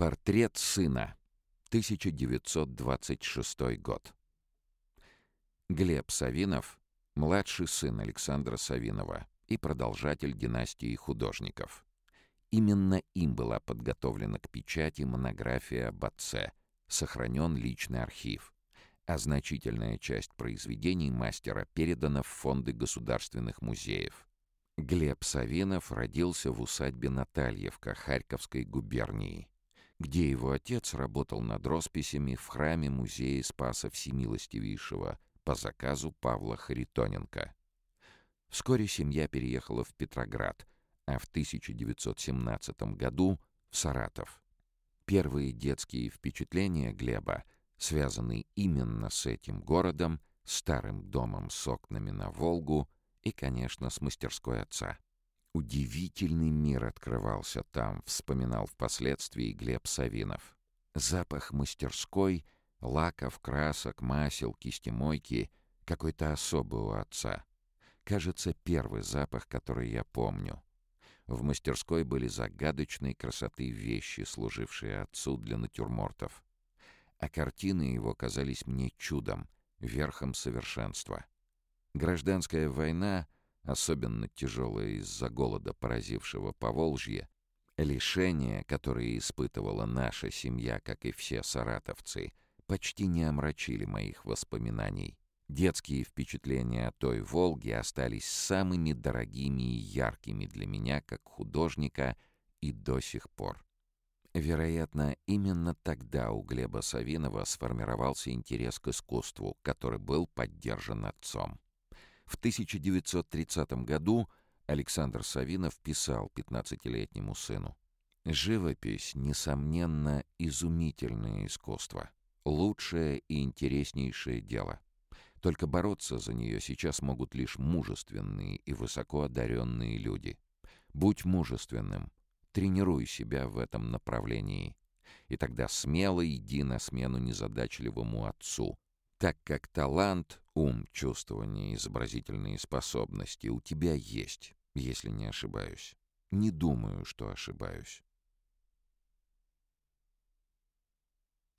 Портрет сына. 1926 год. Глеб Савинов — младший сын Александра Савинова и продолжатель династии художников. Именно им была подготовлена к печати монография об отце, сохранен личный архив, а значительная часть произведений мастера передана в фонды государственных музеев. Глеб Савинов родился в усадьбе Натальевка Харьковской губернии где его отец работал над росписями в храме музея Спаса Всемилостивейшего по заказу Павла Харитоненко. Вскоре семья переехала в Петроград, а в 1917 году в Саратов. Первые детские впечатления Глеба, связанные именно с этим городом, старым домом с окнами на Волгу и, конечно, с мастерской отца. Удивительный мир открывался там, вспоминал впоследствии Глеб Савинов. Запах мастерской, лаков, красок, масел, кистемойки — какой-то особый у отца. Кажется, первый запах, который я помню. В мастерской были загадочной красоты вещи, служившие отцу для натюрмортов. А картины его казались мне чудом, верхом совершенства. Гражданская война — особенно тяжелое из-за голода, поразившего Поволжье, лишения, которые испытывала наша семья, как и все саратовцы, почти не омрачили моих воспоминаний. Детские впечатления о той Волге остались самыми дорогими и яркими для меня как художника и до сих пор. Вероятно, именно тогда у Глеба Савинова сформировался интерес к искусству, который был поддержан отцом. В 1930 году Александр Савинов писал 15-летнему сыну. «Живопись, несомненно, изумительное искусство, лучшее и интереснейшее дело. Только бороться за нее сейчас могут лишь мужественные и высоко одаренные люди. Будь мужественным, тренируй себя в этом направлении, и тогда смело иди на смену незадачливому отцу, так как талант, ум, чувствование, изобразительные способности у тебя есть, если не ошибаюсь. Не думаю, что ошибаюсь.